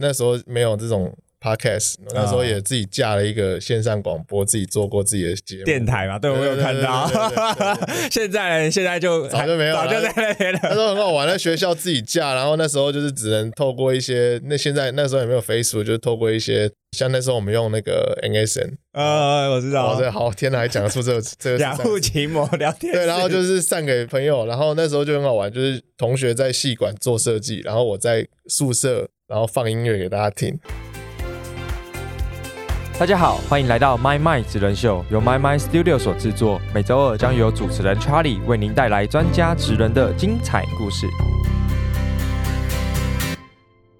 那时候没有这种 podcast，那时候也自己架了一个线上广播，自己做过自己的节目。电台嘛，对我有看到。现在呢现在就早就没有了早就在那边了那时。候很好玩，在学校自己架，然后那时候就是只能透过一些，那现在那时候也没有 Facebook，就是透过一些，像那时候我们用那个 NSN，呃，我知哦，道这，好天哪，还讲得出这个 这个雅虎奇摩聊天室，对，然后就是散给朋友，然后那时候就很好玩，就是同学在戏馆做设计，然后我在宿舍，然后放音乐给大家听。大家好，欢迎来到 My My 职人秀，由 My My Studio 所制作。每周二将由主持人 Charlie 为您带来专家职人的精彩故事。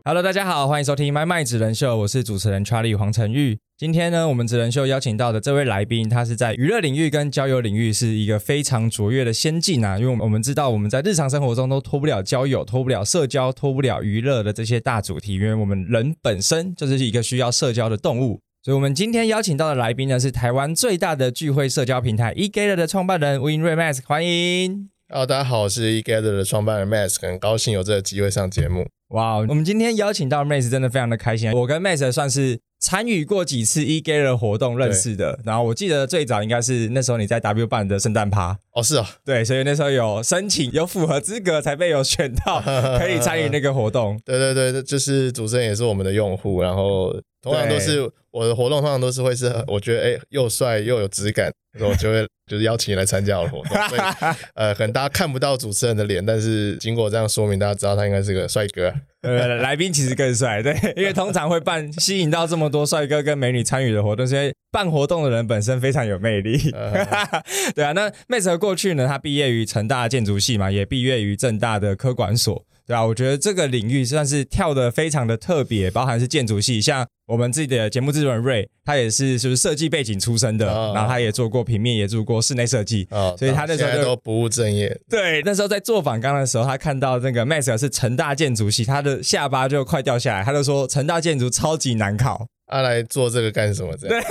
Hello，大家好，欢迎收听《麦麦职人秀》，我是主持人 Charlie 黄晨玉。今天呢，我们职人秀邀请到的这位来宾，他是在娱乐领域跟交友领域是一个非常卓越的先进啊。因为我们知道我们在日常生活中都脱不了交友、脱不了社交、脱不了娱乐的这些大主题，因为我们人本身就是一个需要社交的动物。所以，我们今天邀请到的来宾呢，是台湾最大的聚会社交平台 eGather 的创办人吴英瑞 Max，欢迎。Hello，大家好，我是 eGather 的创办人 Max，很高兴有这个机会上节目。哇我们今天邀请到 Max 真的非常的开心。我跟 Max 算是参与过几次 eGather 活动认识的，然后我记得最早应该是那时候你在 W 办的圣诞趴，哦，是哦，对，所以那时候有申请，有符合资格才被有选到，可以参与那个活动。对对对，就是主持人也是我们的用户，然后通常都是我的活动，通常都是会是 我觉得哎又帅又有质感，然后我就会就是邀请你来参加我的活动。所以呃，可能大家看不到主持人的脸，但是经过这样说明，大家知道他应该是个帅哥啊。呃，来宾其实更帅，对，因为 通常会办吸引到这么多帅哥跟美女参与的活动，是因为办活动的人本身非常有魅力。对啊，那妹子过去呢，她毕业于成大建筑系嘛，也毕业于正大的科管所。对啊，我觉得这个领域算是跳的非常的特别，包含是建筑系，像我们自己的节目制作人瑞，他也是就是设计背景出身的，哦然后他也做过平面，也做过室内设计，哦，所以他那时候不务正业。对，那时候在做访纲的时候，他看到那个 Max 是成大建筑系，他的下巴就快掉下来，他就说成大建筑超级难考。他、来做这个干什么？这样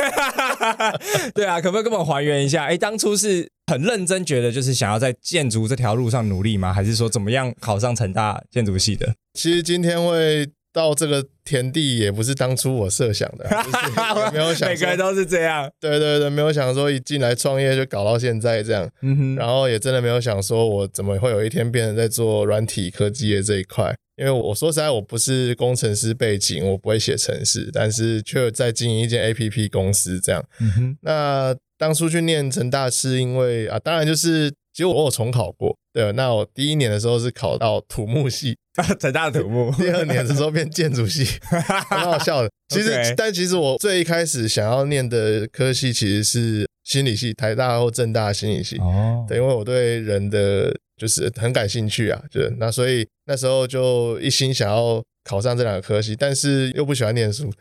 对啊，可不可以跟我们还原一下？哎，当初是很认真觉得就是想要在建筑这条路上努力吗？还是说怎么样考上成大建筑系的？其实今天会到这个田地，也不是当初我设想的，就是也没有想，每个人都是这样。对对对，没有想说一进来创业就搞到现在这样，嗯哼，然后也真的没有想说我怎么会有一天变成在做软体科技的这一块。因为我说实在，我不是工程师背景，我不会写程式，但是却在经营一间 A P P 公司这样。嗯哼，那当初去念成大是因为啊，当然就是其实我有重考过，对。那我第一年的时候是考到土木系，成大的土木。第二年的时候变建筑系，很好笑的。其实但其实我最一开始想要念的科系其实是心理系，台大或政大心理系。哦，对，因为我对人的就是很感兴趣啊，就那所以那时候就一心想要考上这两个科系，但是又不喜欢念书。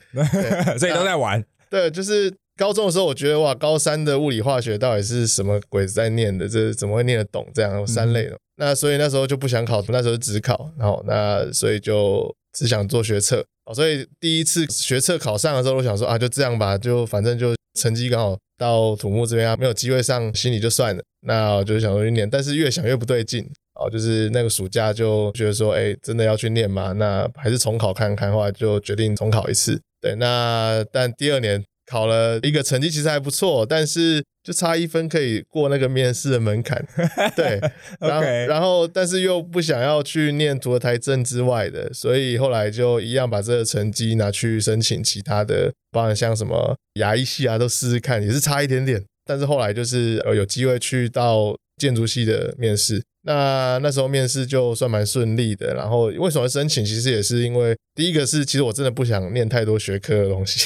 所以都在玩。对，就是高中的时候，我觉得哇，高三的物理化学到底是什么鬼子在念的？这怎么会念得懂？这样三类的，那所以那时候就不想考，那时候只考，然后那所以就只想做学测。哦，所以第一次学测考上的时候，我想说啊，就这样吧，就反正就成绩刚好到土木这边啊，没有机会上心里就算了。那我就想说去念，但是越想越不对劲。哦，就是那个暑假就觉得说，哎，真的要去念吗？那还是重考看看，后来就决定重考一次。对，那但第二年考了一个成绩其实还不错，但是就差一分可以过那个面试的门槛。对，然后然后但是又不想要去念除了台政之外的，所以后来就一样把这个成绩拿去申请其他的，包含像什么牙医系啊，都试试看，也是差一点点。但是后来就是呃有机会去到建筑系的面试，那那时候面试就算蛮顺利的。然后为什么申请？其实也是因为第一个是，其实我真的不想念太多学科的东西，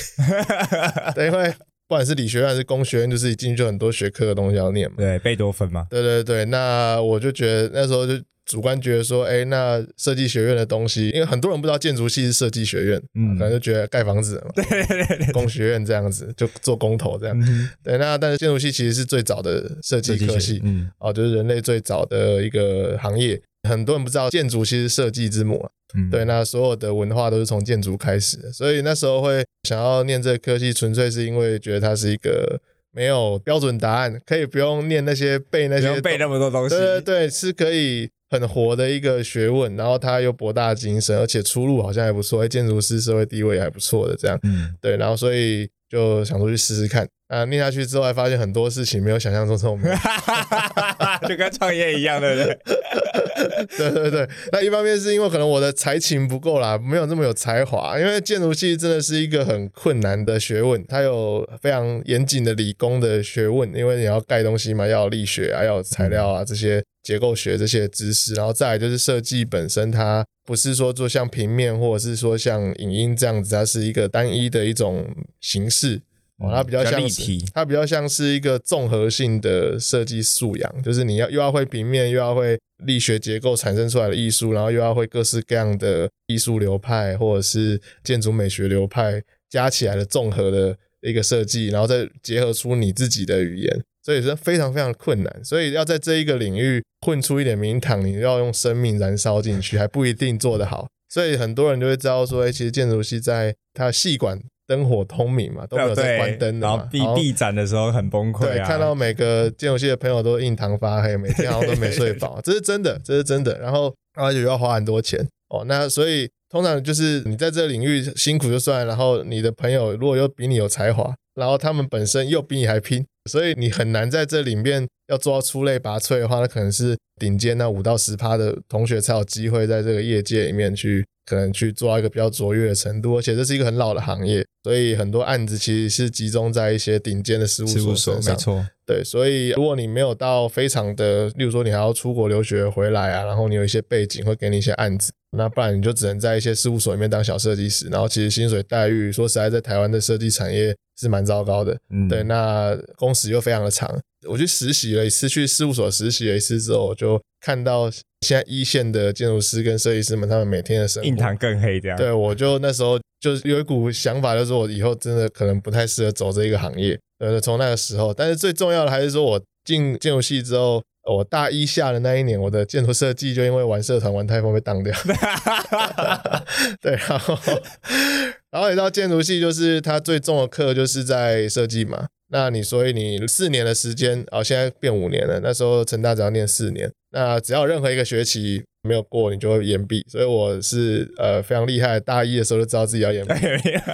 对，因为不管是理学院还是工学院，就是一进去就很多学科的东西要念嘛。对，贝多芬嘛。对对对，那我就觉得那时候就主观觉得说，哎，那设计学院的东西，因为很多人不知道建筑系是设计学院，嗯可能就觉得盖房子嘛，对对对对。工学院这样子就做工头这样。嗯对，那但是建筑系其实是最早的设计科系，嗯，哦，就是人类最早的一个行业。很多人不知道建筑其实设计之母啊，嗯对，那所有的文化都是从建筑开始的，所以那时候会想要念这个科系，纯粹是因为觉得它是一个没有标准答案，可以不用念那些背那些背那么多东西。对对对，是可以很活的一个学问，然后它又博大精深，而且出路好像还不错，哎，建筑师社会地位也还不错的这样，嗯，对，然后所以就想出去试试看。啊，念下去之后，还发现很多事情没有想象中这么美。就跟创业一样，对不对？对对对，那一方面是因为可能我的才情不够啦，没有那么有才华。因为建筑系真的是一个很困难的学问，它有非常严谨的理工的学问，因为你要盖东西嘛，要有力学啊，要有材料啊，这些结构学这些知识，然后再来就是设计本身，它不是说做像平面或者是说像影音这样子，它是一个单一的一种形式。哦，它比较像是立体，它比较像是一个综合性的设计素养，就是你要又要会平面，又要会力学结构产生出来的艺术，然后又要会各式各样的艺术流派或者是建筑美学流派加起来的综合的一个设计，然后再结合出你自己的语言，所以是非常非常困难。所以要在这一个领域混出一点名堂，你要用生命燃烧进去，还不一定做得好。所以很多人就会知道说，哎，其实建筑系在它的细管。灯火通明嘛，都没有在关灯的嘛。然后闭闭展的时候很崩溃对，看到每个建游系的朋友都印堂发黑，每天好像都没睡饱，这是真的，这是真的。然后而且要花很多钱哦。那所以通常就是你在这个领域辛苦就算，然后你的朋友如果又比你有才华，然后他们本身又比你还拼，所以你很难在这里面要做到出类拔萃的话，那可能是顶尖那五到十趴的同学才有机会在这个业界里面去。可能去做到一个比较卓越的程度，而且这是一个很老的行业，所以很多案子其实是集中在一些顶尖的事务所身上。没错，对，所以如果你没有到非常的，例如说你还要出国留学回来啊，然后你有一些背景会给你一些案子，那不然你就只能在一些事务所里面当小设计师，然后其实薪水待遇说实在，在台湾的设计产业是蛮糟糕的。嗯，对，那工时又非常的长。我去实习了一次，去事务所实习了一次之后，我就看到。现在一线的建筑师跟设计师们，他们每天的生活，印堂更黑这样。对，我就那时候就有一股想法，就是我以后真的可能不太适合走这一个行业。呃，从那个时候，但是最重要的还是说，我进建筑系之后，我大一下的那一年，我的建筑设计就因为玩社团玩太疯被当掉。对，然后，然后你知道建筑系，就是它最重的课就是在设计嘛。那你所以你四年的时间，哦，现在变五年了。那时候成大只要念四年，那只要任何一个学期没有过，你就会延毕。所以我是呃非常厉害，大一的时候就知道自己要延毕，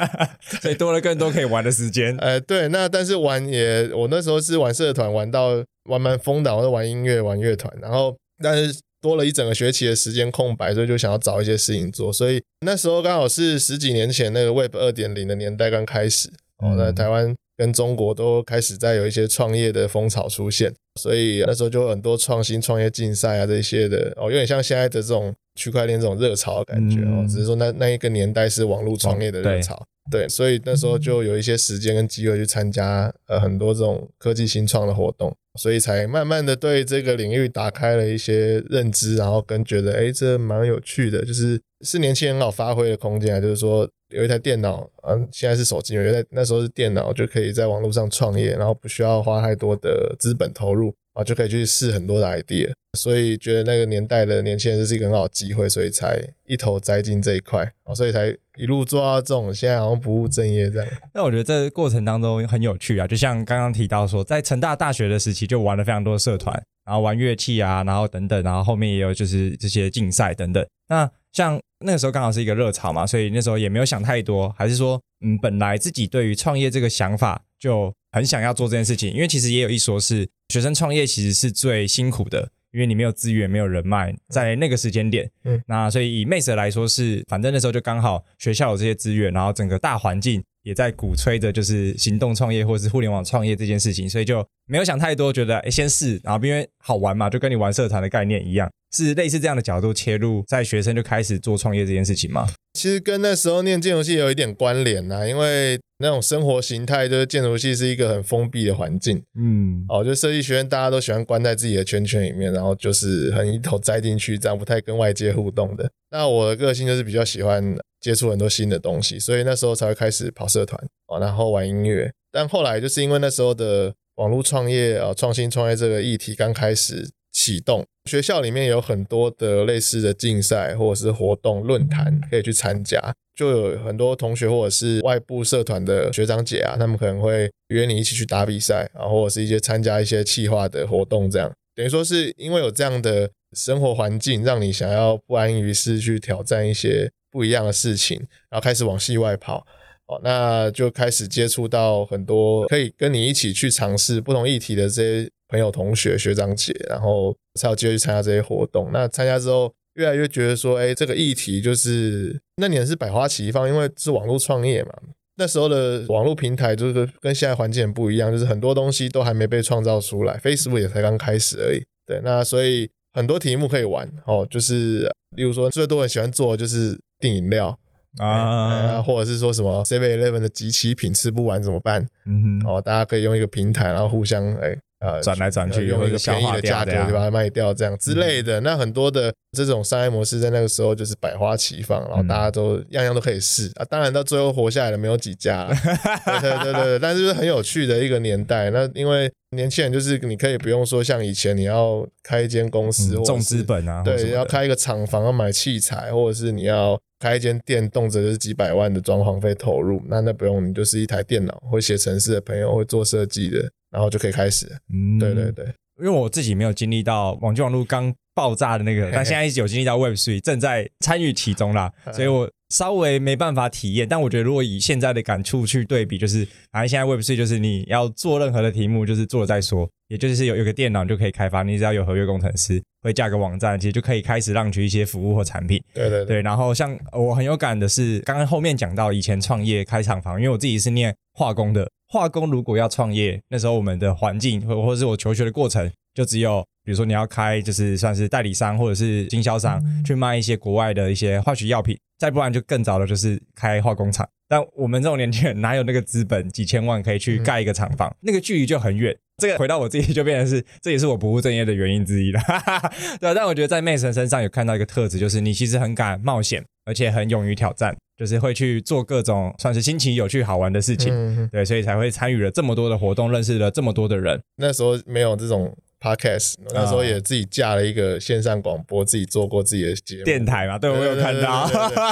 所以多了更多可以玩的时间。呃，对，那但是玩也，我那时候是玩社团，玩到玩蛮疯的，我在玩音乐，玩乐团，然后但是多了一整个学期的时间空白，所以就想要找一些事情做。所以那时候刚好是十几年前那个 Web 二点零的年代刚开始，哦，在台湾。跟中国都开始在有一些创业的风潮出现，所以那时候就很多创新创业竞赛啊这些的哦，有点像现在的这种区块链这种热潮的感觉哦，只是说那那一个年代是网络创业的热潮，对，所以那时候就有一些时间跟机会去参加呃很多这种科技新创的活动，所以才慢慢的对这个领域打开了一些认知，然后跟觉得哎这蛮有趣的，就是是年轻人很好发挥的空间啊，就是说。有一台电脑，嗯，现在是手机，有在那时候是电脑，就可以在网络上创业，然后不需要花太多的资本投入，啊，就可以去试很多的 idea，所以觉得那个年代的年轻人是一个很好的机会，所以才一头栽进这一块，所以才一路做到这种现在好像不务正业这样。那我觉得这过程当中很有趣啊，就像刚刚提到说，在成大大学的时期就玩了非常多社团，然后玩乐器啊，然后等等，然后后面也有就是这些竞赛等等，那。像那个时候刚好是一个热潮嘛，所以那时候也没有想太多，还是说，嗯，本来自己对于创业这个想法就很想要做这件事情，因为其实也有一说是学生创业其实是最辛苦的，因为你没有资源，没有人脉，在那个时间点，嗯，那所以以妹子来说是，反正那时候就刚好学校有这些资源，然后整个大环境也在鼓吹着就是行动创业或者是互联网创业这件事情，所以就没有想太多，觉得哎先试，然后因为好玩嘛，就跟你玩社团的概念一样。是类似这样的角度切入，在学生就开始做创业这件事情吗？其实跟那时候念建筑系有一点关联呐，因为那种生活形态就是建筑系是一个很封闭的环境，嗯，哦，就设计学院大家都喜欢关在自己的圈圈里面，然后就是很一头栽进去，这样不太跟外界互动的。那我的个性就是比较喜欢接触很多新的东西，所以那时候才会开始跑社团哦，然后玩音乐。但后来就是因为那时候的网络创业啊，创新创业这个议题刚开始。启动学校里面有很多的类似的竞赛或者是活动论坛可以去参加，就有很多同学或者是外部社团的学长姐啊，他们可能会约你一起去打比赛啊，或者是一些参加一些企划的活动这样。等于说是因为有这样的生活环境，让你想要不安于世去挑战一些不一样的事情，然后开始往戏外跑。哦，那就开始接触到很多可以跟你一起去尝试不同议题的这些朋友、同学、学长姐，然后才有机会去参加这些活动。那参加之后，越来越觉得说，哎，这个议题就是那年是百花齐放，因为是网络创业嘛。那时候的网络平台就是跟现在环境不一样，就是很多东西都还没被创造出来，Facebook 也才刚开始而已。对，那所以很多题目可以玩哦，就是例如说最多人喜欢做的就是订饮料。啊，或者是说什么 Seven Eleven 的集齐品吃不完怎么办？嗯哼，哦，大家可以用一个平台，然后互相哎呃转来转去，用一个便宜的价格就把它卖掉，这样之类的。那很多的这种商业模式在那个时候就是百花齐放，然后大家都样样都可以试啊。当然到最后活下来的没有几家，对对对对，但是是很有趣的一个年代。那因为年轻人就是你可以不用说像以前你要开一间公司重资本啊，对，要开一个厂房要买器材，或者是你要。开一间店，动辄就是几百万的装潢费投入，那那不用，你就是一台电脑，会写程式的朋友，会做设计的，然后就可以开始。嗯，对对对，因为我自己没有经历到网际网络刚爆炸的那个，但现在有经历到 Web Three，正在参与其中啦，所以我稍微没办法体验。但我觉得如果以现在的感触去对比，就是反正现在 Web Three 就是你要做任何的题目，就是做了再说。也就是有有个电脑就可以开发，你只要有合约工程师，会架个网站，其实就可以开始让取一些服务或产品。对对对。然后像我很有感的是，刚刚后面讲到以前创业开厂房，因为我自己是念化工的，化工如果要创业，那时候我们的环境或或者是我求学的过程，就只有比如说你要开就是算是代理商或者是经销商去卖一些国外的一些化学药品，再不然就更早的就是开化工厂。但我们这种年轻人哪有那个资本几千万可以去盖一个厂房？那个距离就很远。这个回到我自己就变成是，这也是我不务正业的原因之一了。对，但我觉得在 Mason 身上有看到一个特质，就是你其实很敢冒险，而且很勇于挑战，就是会去做各种算是新奇、有趣、好玩的事情。对，所以才会参与了这么多的活动，认识了这么多的人。那时候没有这种。Podcast 那时候也自己架了一个线上广播，自己做过自己的节目。电台嘛，对我有看到。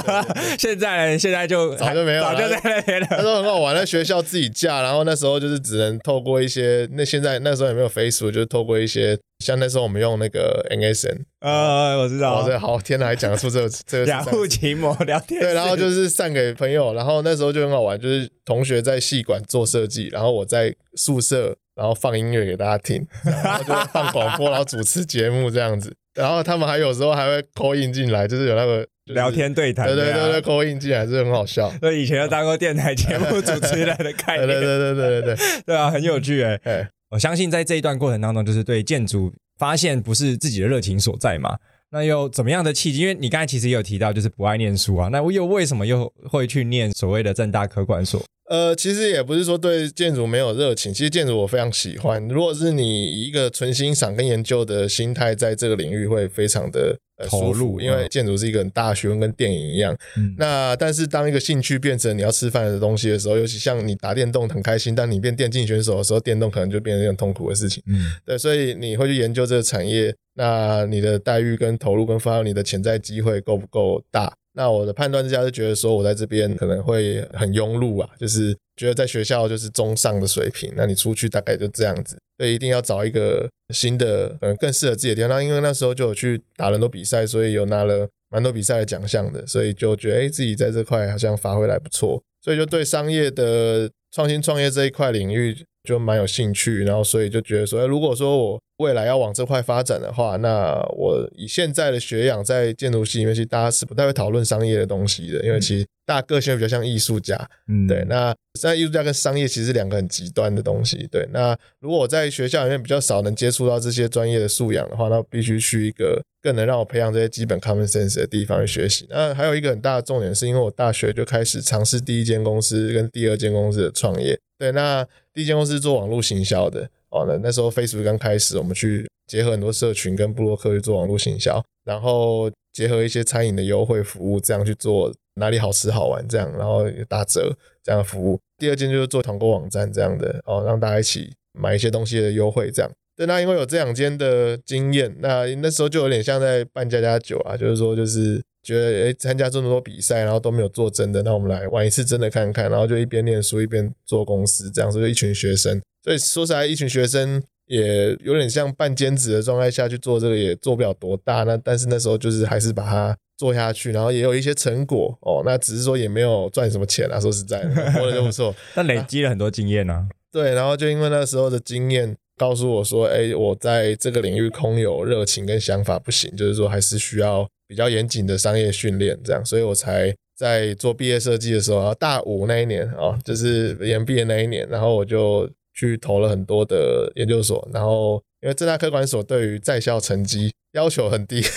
现在现在就早就没有，早就在那边了。那时候很好玩，在学校自己架，然后那时候就是只能透过一些，那现在那时候也没有 Facebook，就是透过一些，像那时候我们用那个 NSN。呃，我知道。这好，天哪，还讲得出这个这个。雅虎奇摩聊天。对，然后就是散给朋友，然后那时候就很好玩，就是同学在戏馆做设计，然后我在宿舍。然后放音乐给大家听，然后就放广播，然后主持节目这样子。然后他们还有时候还会 call in 进来，就是有那个聊天对谈。对对对对，call in 进来是很好笑。对，以前有当过电台节目主持人的概念。对对对对对对对啊，很有趣哎。哎，我相信在这一段过程当中，就是对建筑发现不是自己的热情所在嘛。那又怎么样的契机？因为你刚才其实也有提到，就是不爱念书啊。那我又为什么又会去念所谓的正大科管所？呃，其实也不是说对建筑没有热情，其实建筑我非常喜欢。如果是你一个纯欣赏跟研究的心态，在这个领域会非常的投入，因为建筑是一个很大学问，跟电影一样。那但是当一个兴趣变成你要吃饭的东西的时候，尤其像你打电动很开心，但你变电竞选手的时候，电动可能就变成一种痛苦的事情。嗯，对，所以你会去研究这个产业，那你的待遇跟投入跟发挥你的潜在机会够不够大？那我的判断之下是觉得说，我在这边可能会很庸碌啊，就是觉得在学校就是中上的水平，那你出去大概就这样子，所以一定要找一个新的，可能更适合自己的地方。那因为那时候就有去打很多比赛，所以有拿了蛮多比赛的奖项的，所以就觉得哎，自己在这块好像发挥来不错，所以就对商业的创新创业这一块领域。就蛮有兴趣，然后所以就觉得说，如果说我未来要往这块发展的话，那我以现在的学养，在建筑系里面，其实大家是不太会讨论商业的东西的，因为其实大家个性比较像艺术家，嗯，对。那在艺术家跟商业其实是两个很极端的东西，对。那如果我在学校里面比较少能接触到这些专业的素养的话，那必须去一个更能让我培养这些基本 common sense 的地方去学习。那还有一个很大的重点，是因为我大学就开始尝试第一间公司跟第二间公司的创业。对，那第一间公司做网络行销的哦，那那时候 Facebook 刚开始，我们去结合很多社群跟布洛克去做网络行销，然后结合一些餐饮的优惠服务，这样去做哪里好吃好玩这样，然后打折这样的服务。第二间就是做团购网站这样的哦，让大家一起买一些东西的优惠这样。对，那因为有这两间的经验，那那时候就有点像在办家家酒啊，就是说就是。觉得诶，参加这么多比赛，然后都没有做真的，那我们来玩一次真的看看。然后就一边念书一边做公司，这样子就一群学生。所以说实在，一群学生也有点像半兼职的状态下去做这个，也做不了多大。那但是那时候就是还是把它做下去，然后也有一些成果哦。那只是说也没有赚什么钱啊，说实在的，活得就不错。但累积了很多经验呢。对，然后就因为那时候的经验告诉我说，哎，我在这个领域空有热情跟想法不行，就是说还是需要比较严谨的商业训练，这样，所以我才在做毕业设计的时候，大五那一年啊，就是研毕业那一年，然后我就去投了很多的研究所，然后因为正大科管所对于在校成绩要求很低。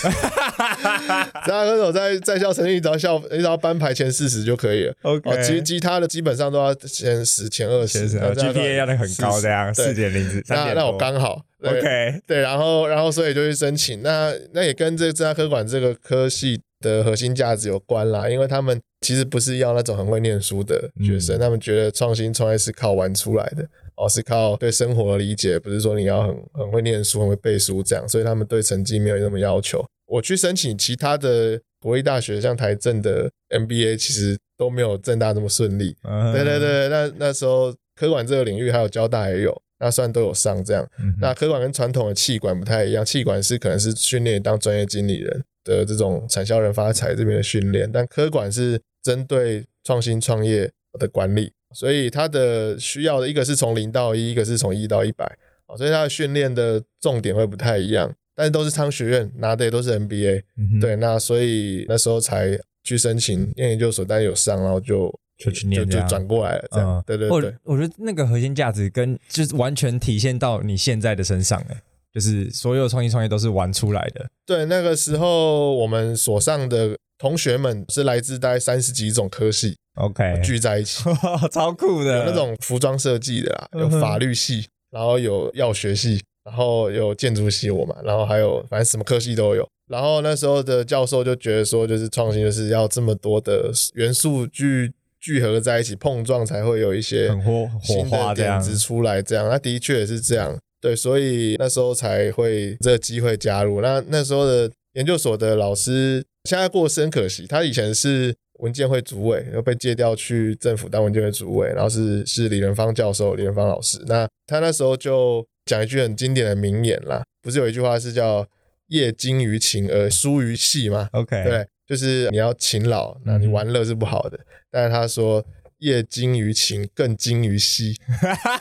正大科所在在校成绩只要校只要班排前四十就可以了。OK，其实其他的基本上都要前十、前二十，GPA 要的很高，这样四点零那那我刚好 OK，对，然后然后所以就去申请。那那也跟这个正大科管这个科系的核心价值有关啦，因为他们其实不是要那种很会念书的学生，他们觉得创新创业是靠玩出来的，哦，是靠对生活的理解，不是说你要很很会念书、很会背书这样，所以他们对成绩没有那么要求。我去申请其他的国立大学，像台政的 MBA，其实都没有政大这么顺利。对对对，那那时候科管这个领域，还有交大也有，那算都有上这样。那科管跟传统的气管不太一样，气管是可能是训练当专业经理人的这种产销人发财这边的训练，但科管是针对创新创业的管理，所以他的需要的一个是从零到一，一个是从一到一百，所以他的训练的重点会不太一样。但是都是商学院拿的也都是 MBA，对，那所以那时候才去申请念研究所，但有上，然后就就去念，就转过来了，这样，对对对。我觉得那个核心价值跟就是完全体现到你现在的身上，哎，就是所有创新创业都是玩出来的。对，那个时候我们所上的同学们是来自大概三十几种科系，OK，聚在一起，超酷的，有那种服装设计的啦，有法律系，然后有药学系。然后有建筑系我嘛，然后还有反正什么科系都有。然后那时候的教授就觉得说，就是创新就是要这么多的元素聚聚合在一起碰撞，才会有一些很火火花点子出来。这样，那的确也是这样。对，所以那时候才会这个机会加入。那那时候的研究所的老师现在过世很可惜，他以前是文件会主委，又被借调去政府当文件会主委，然后是是李仁芳教授、李仁芳老师。那他那时候就。讲一句很经典的名言啦，不是有一句话是叫“业精于勤而疏于细”吗？OK，对，就是你要勤劳，那你玩乐是不好的。但是他说“业精于勤，更精于细”，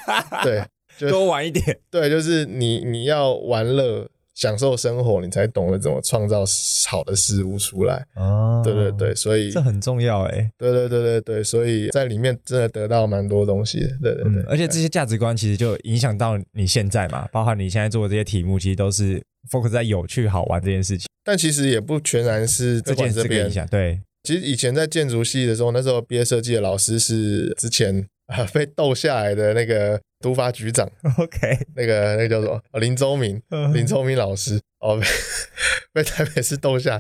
对，就多玩一点。对，就是你你要玩乐。享受生活，你才懂得怎么创造好的事物出来。哦，对对对，所以这很重要哎。对对对对对，所以在里面真的得到蛮多东西的。对对对，而且这些价值观其实就影响到你现在嘛，包含你现在做的这些题目，其实都是 focus 在有趣好玩这件事情。但其实也不全然是这件这边影响。对，其实以前在建筑系的时候，那时候毕业设计的老师是之前 被斗下来的那个。督发局长，OK，那个那个叫什么？林周明，林周明老师哦，被台北市斗下，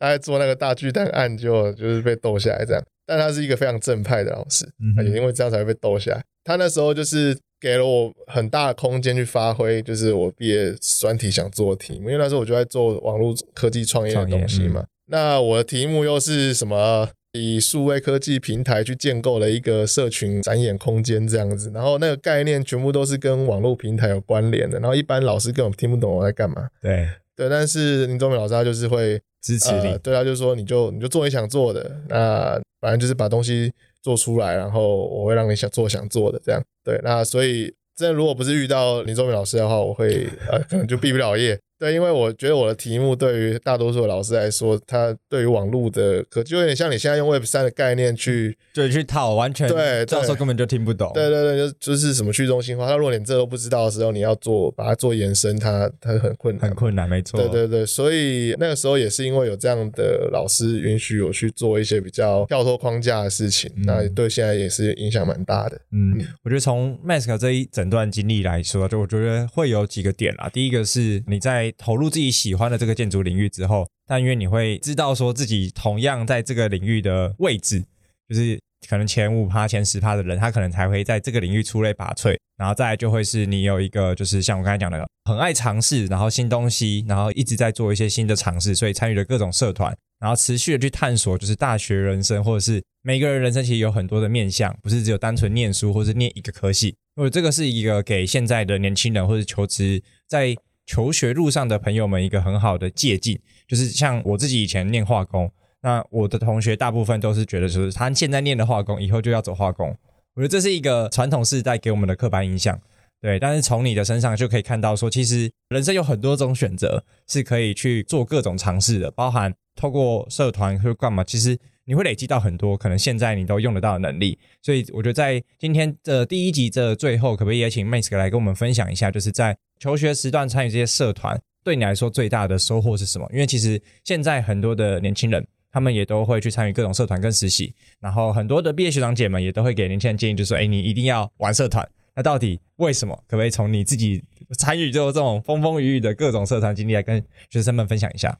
他在做那个大巨蛋案，就就是被斗下来这样。但他是一个非常正派的老师，也因为这样才会被斗下来。他那时候就是给了我很大的空间去发挥，就是我毕业专题想做的题目。因为那时候我就在做网络科技创业的东西嘛。那我的题目又是什么？以数位科技平台去建构了一个社群展演空间，这样子，然后那个概念全部都是跟网络平台有关联的，然后一般老师根本听不懂我在干嘛。对对，但是林宗明老师他就是会支持你，对他就是说你就你就做你想做的，那反正就是把东西做出来，然后我会让你想做想做的这样。对，那所以真的如果不是遇到林宗明老师的话，我会呃可能就毕不了业。对，因为我觉得我的题目对于大多数的老师来说，他对于网络的可就有点像你现在用 Web 三的概念去对去套，完全对教授根本就听不懂。对对对，就就是什么去中心化，他如果连这都不知道的时候，你要做把它做延伸，他他很困难，很困难，没错。对对对，所以那个时候也是因为有这样的老师允许我去做一些比较跳脱框架的事情，那对现在也是影响蛮大的。嗯，我觉得从 Mask 这一整段经历来说，就我觉得会有几个点啦。第一个是你在投入自己喜欢的这个建筑领域之后，但因为你会知道说自己同样在这个领域的位置，就是可能前五趴、前十趴的人，他可能才会在这个领域出类拔萃。然后再来就会是你有一个，就是像我刚才讲的，很爱尝试，然后新东西，然后一直在做一些新的尝试，所以参与了各种社团，然后持续的去探索，就是大学人生，或者是每个人人生其实有很多的面向，不是只有单纯念书或者念一个科系。我这个是一个给现在的年轻人或者求职在求学路上的朋友们一个很好的借鉴，就是像我自己以前念化工，那我的同学大部分都是觉得说他现在念的化工，以后就要走化工。我觉得这是一个传统世代给我们的刻板印象，对。但是从你的身上就可以看到说，其实人生有很多种选择是可以去做各种尝试的，包含透过社团或干嘛，其实你会累积到很多可能现在你都用得到的能力。所以我觉得在今天的第一集的最后，可不可以也请 Max 来跟我们分享一下，就是在求学时段参与这些社团，对你来说最大的收获是什么？因为其实现在很多的年轻人，他们也都会去参与各种社团跟实习，然后很多的毕业学长姐们也都会给年轻人建议，就说，哎，你一定要玩社团。那到底为什么？可不可以从你自己参与就这种风风雨雨的各种社团经历来跟学生们分享一下？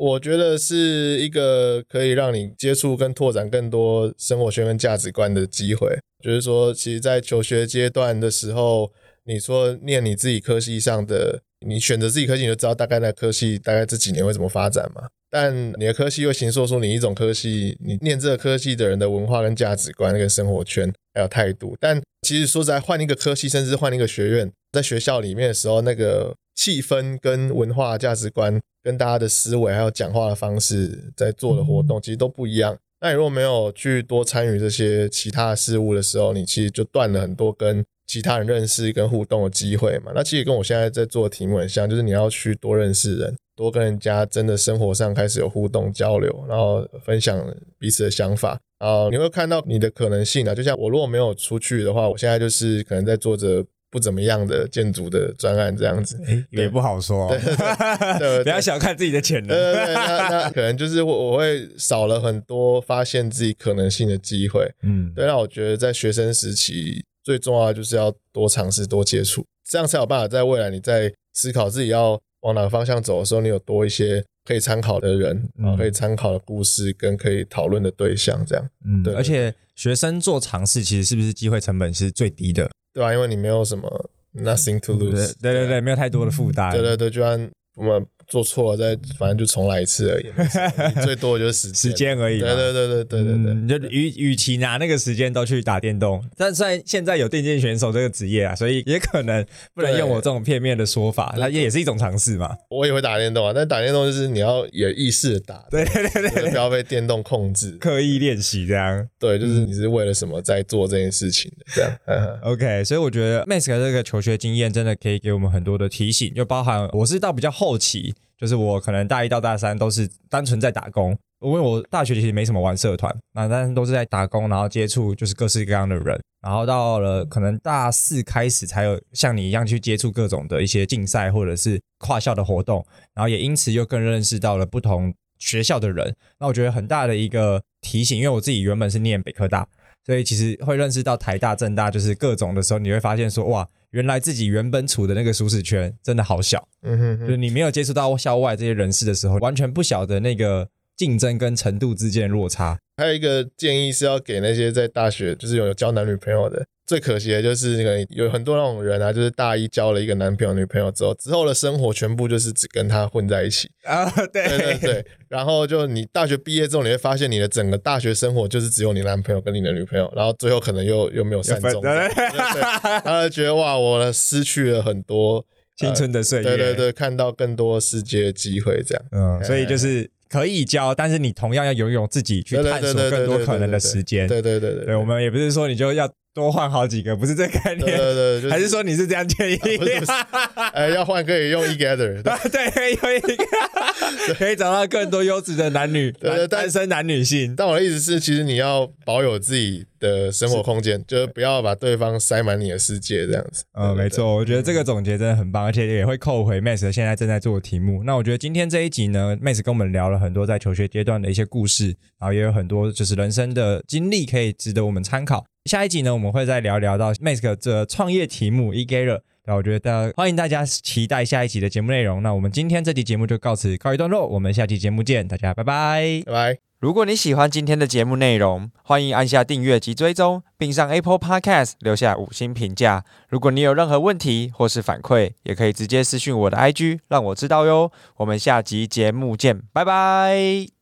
我觉得是一个可以让你接触跟拓展更多生活圈跟价值观的机会。就是说，其实，在求学阶段的时候，你说念你自己科系上的，你选择自己科系，你就知道大概那科系大概这几年会怎么发展嘛。但你的科系又形塑出你一种科系，你念这个科系的人的文化跟价值观、那个生活圈还有态度。但其实说实在，换一个科系，甚至换一个学院，在学校里面的时候，那个气氛跟文化价值观、跟大家的思维还有讲话的方式，在做的活动其实都不一样。那你如果没有去多参与这些其他的事物的时候，你其实就断了很多跟其他人认识跟互动的机会嘛。那其实跟我现在在做的题目很像，就是你要去多认识人，多跟人家真的生活上开始有互动交流，然后分享彼此的想法，然后你会看到你的可能性啊。就像我如果没有出去的话，我现在就是可能在做着不怎么样的建筑的专案这样子，也不好说，对 不要小看自己的潜能。对对对，那那可能就是我我会少了很多发现自己可能性的机会。嗯，对，那我觉得在学生时期最重要的就是要多尝试、多接触，这样才有办法在未来你在思考自己要往哪个方向走的时候，你有多一些可以参考的人，然后可以参考的故事跟可以讨论的对象，这样。嗯，对而且学生做尝试，其实是不是机会成本是最低的？对啊，因为你没有什么 nothing to lose。对对对，没有太多的负担。对对对，就算我们做错了，再反正就重来一次而已，最多就是时间。时间而已嘛。对对对对对对对。嗯，就与与其拿那个时间都去打电动，但虽然现在有电竞选手这个职业啊，所以也可能不能用我这种片面的说法，那也也是一种尝试嘛。我也会打电动啊，但打电动就是你要有意识的打，对对对不要被电动控制。刻意练习这样。对，就是你是为了什么在做这件事情的，这样。OK，所以我觉得 Mask 这个求学经验真的可以给我们很多的提醒，就包含我是到比较后期，就是我可能大一到大三都是单纯在打工，因为我大学其实没什么玩社团，那但是都是在打工，然后接触就是各式各样的人，然后到了可能大四开始才有像你一样去接触各种的一些竞赛或者是跨校的活动，然后也因此又更认识到了不同学校的人。那我觉得很大的一个提醒，因为我自己原本是念北科大，所以其实会认识到台大、政大就是各种的时候，你会发现说哇，原来自己原本处的那个舒适圈真的好小，嗯哼哼就是你没有接触到校外这些人士的时候，完全不晓得那个竞争跟程度之间的落差。还有一个建议是要给那些在大学就是有交男女朋友的，最可惜的就是那个有很多那种人啊，就是大一交了一个男朋友女朋友之后，之后的生活全部就是只跟他混在一起。啊，对对对对，然后就你大学毕业之后，你会发现你的整个大学生活就是只有你男朋友跟你的女朋友，然后最后可能又又没有善终，对对对，他就觉得哇，我失去了很多青春的岁月，对对对，看到更多世界的机会，这样。嗯，所以就是可以教，但是你同样要拥有自己去探索更多可能的时间。对对对对对，我们也不是说你就要多换好几个，不是这个概念，对对，就是还是说你是这样建议？要换可以用 eGather，对对，可以用一个可以找到更多优质的男女，对对但单身男女性。但我的意思是，其实你要保有自己的生活空间，就是不要把对方塞满你的世界，这样子。嗯，没错，我觉得这个总结真的很棒，而且也会扣回 Max 现在正在做的题目。那我觉得今天这一集呢，Max 跟我们聊了很多在求学阶段的一些故事，然后也有很多就是人生的经历可以值得我们参考。下一集呢，我们会再聊聊到 Mask 这创业题目 e g a r 那我觉得欢迎大家期待下一集的节目内容。那我们今天这期节目就告此告一段落，我们下期节目见，大家拜拜。拜拜。如果你喜欢今天的节目内容，欢迎按下订阅及追踪，并上 Apple Podcast 留下五星评价。如果你有任何问题或是反馈，也可以直接私讯我的 IG，让我知道哟。我们下集节目见，拜拜。